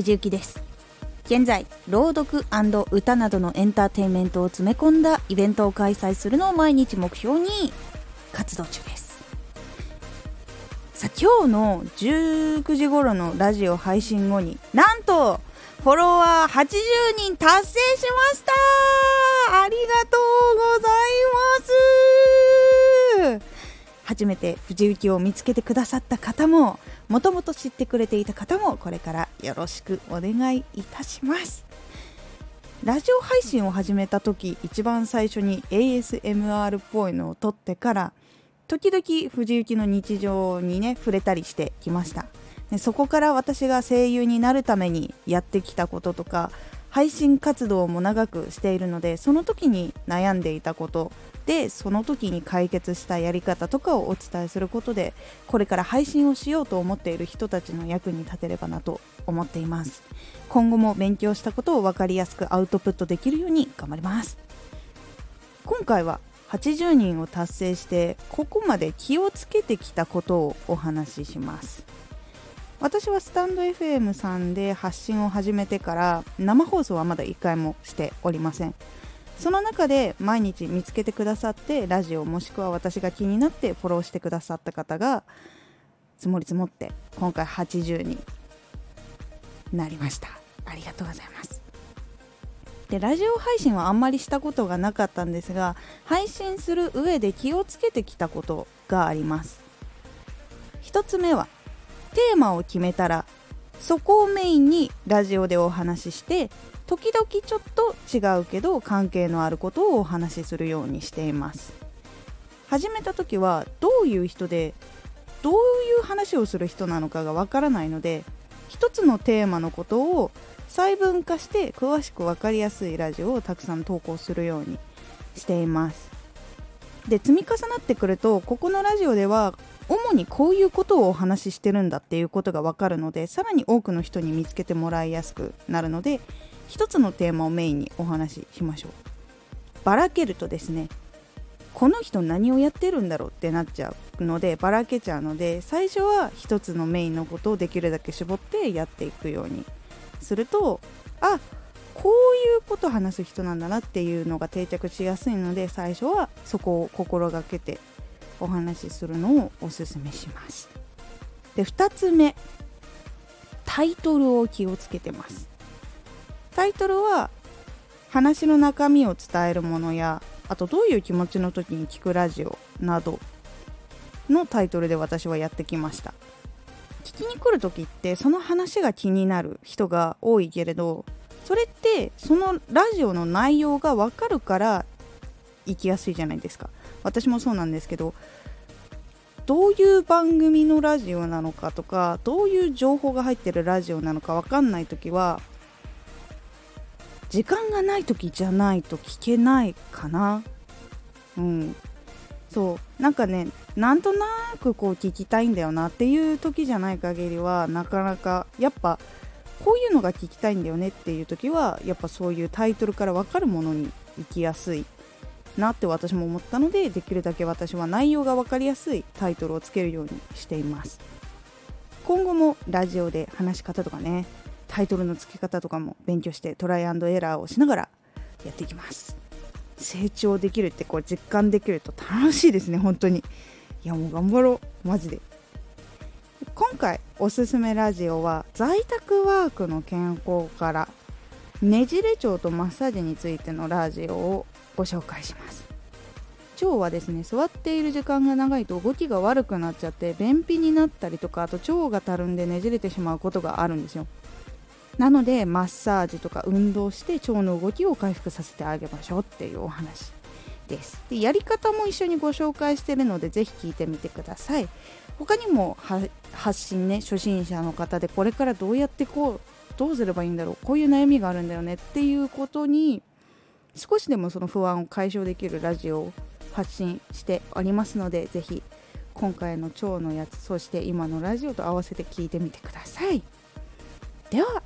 藤幸です。現在朗読歌などのエンターテインメントを詰め込んだイベントを開催するのを毎日目標に活動中です。さあ今日の19時頃のラジオ配信後になんとフォロワー80人達成しました。ありがと初めて藤幸を見つけてくださった方ももともと知ってくれていた方もこれからよろしくお願いいたします。ラジオ配信を始めた時一番最初に ASMR っぽいのを撮ってから時々藤幸の日常にね触れたりしてきました。でそこから私が声優になるためにやってきたこととか配信活動も長くしているのでその時に悩んでいたことでその時に解決したやり方とかをお伝えすることでこれから配信をしようと思っている人たちの役に立てればなと思っています。今後も勉強したことを分かりやすくアウトプットできるように頑張ります。今回は80人を達成してここまで気をつけてきたことをお話しします。私はスタンド FM さんで発信を始めてから生放送はまだ1回もしておりません。その中で毎日見つけてくださってラジオもしくは私が気になってフォローしてくださった方が積もり積もって今回80になりました。ありがとうございます。でラジオ配信はあんまりしたことがなかったんですが配信する上で気をつけてきたことがあります。1つ目はテーマを決めたらそこをメインにラジオでお話しして時々ちょっと違うけど関係のあることをお話しするようにしています。始めた時はどういう人でどういう話をする人なのかがわからないので一つのテーマのことを細分化して詳しく分かりやすいラジオをたくさん投稿するようにしています。で積み重なってくるとここのラジオでは主にこういうことをお話ししてるんだっていうことが分かるのでさらに多くの人に見つけてもらいやすくなるので一つのテーマをメインにお話ししましょう。ばらけるとですねこの人何をやってるんだろうってなっちゃうのでばらけちゃうので最初は一つのメインのことをできるだけ絞ってやっていくようにするとあこういうこと話す人なんだなっていうのが定着しやすいので最初はそこを心がけてお話しするのをおすすめします。で2つ目タイトルを気をつけてます。タイトルは話の中身を伝えるものやあとどういう気持ちの時に聞くラジオなどのタイトルで私はやってきました。聞きに来る時ってその話が気になる人が多いけれどそれってそのラジオの内容が分かるから行きやすいじゃないですか。私もそうなんですけどどういう番組のラジオなのかとかどういう情報が入ってるラジオなのか分かんない時は時間がない時じゃないと聞けないかな。うん。そう。なんかねなんとなくこう聞きたいんだよなっていう時じゃない限りはなかなかやっぱこういうのが聞きたいんだよねっていう時はやっぱそういうタイトルから分かるものに行きやすい。なって私も思ったのでできるだけ私は内容が分かりやすいタイトルをつけるようにしています。今後もラジオで話し方とかねタイトルの付け方とかも勉強してトライアンドエラーをしながらやっていきます。成長できるってこう実感できると楽しいですね本当に。いやもう頑張ろうマジで。今回おすすめラジオは在宅ワークの健康からねじれ腸とマッサージについてのラジオをご紹介します。腸はですね座っている時間が長いと動きが悪くなっちゃって便秘になったりとかあと腸がたるんでねじれてしまうことがあるんですよ。なのでマッサージとか運動して腸の動きを回復させてあげましょうっていうお話です。でやり方も一緒にご紹介してるのでぜひ聞いてみてください。他にも発信ね初心者の方でこれからどうやってこうどうすればいいんだろうこういう悩みがあるんだよねっていうことに少しでもその不安を解消できるラジオを発信しておりますので是非今回の腸のやつそして今のラジオと合わせて聞いてみてください。では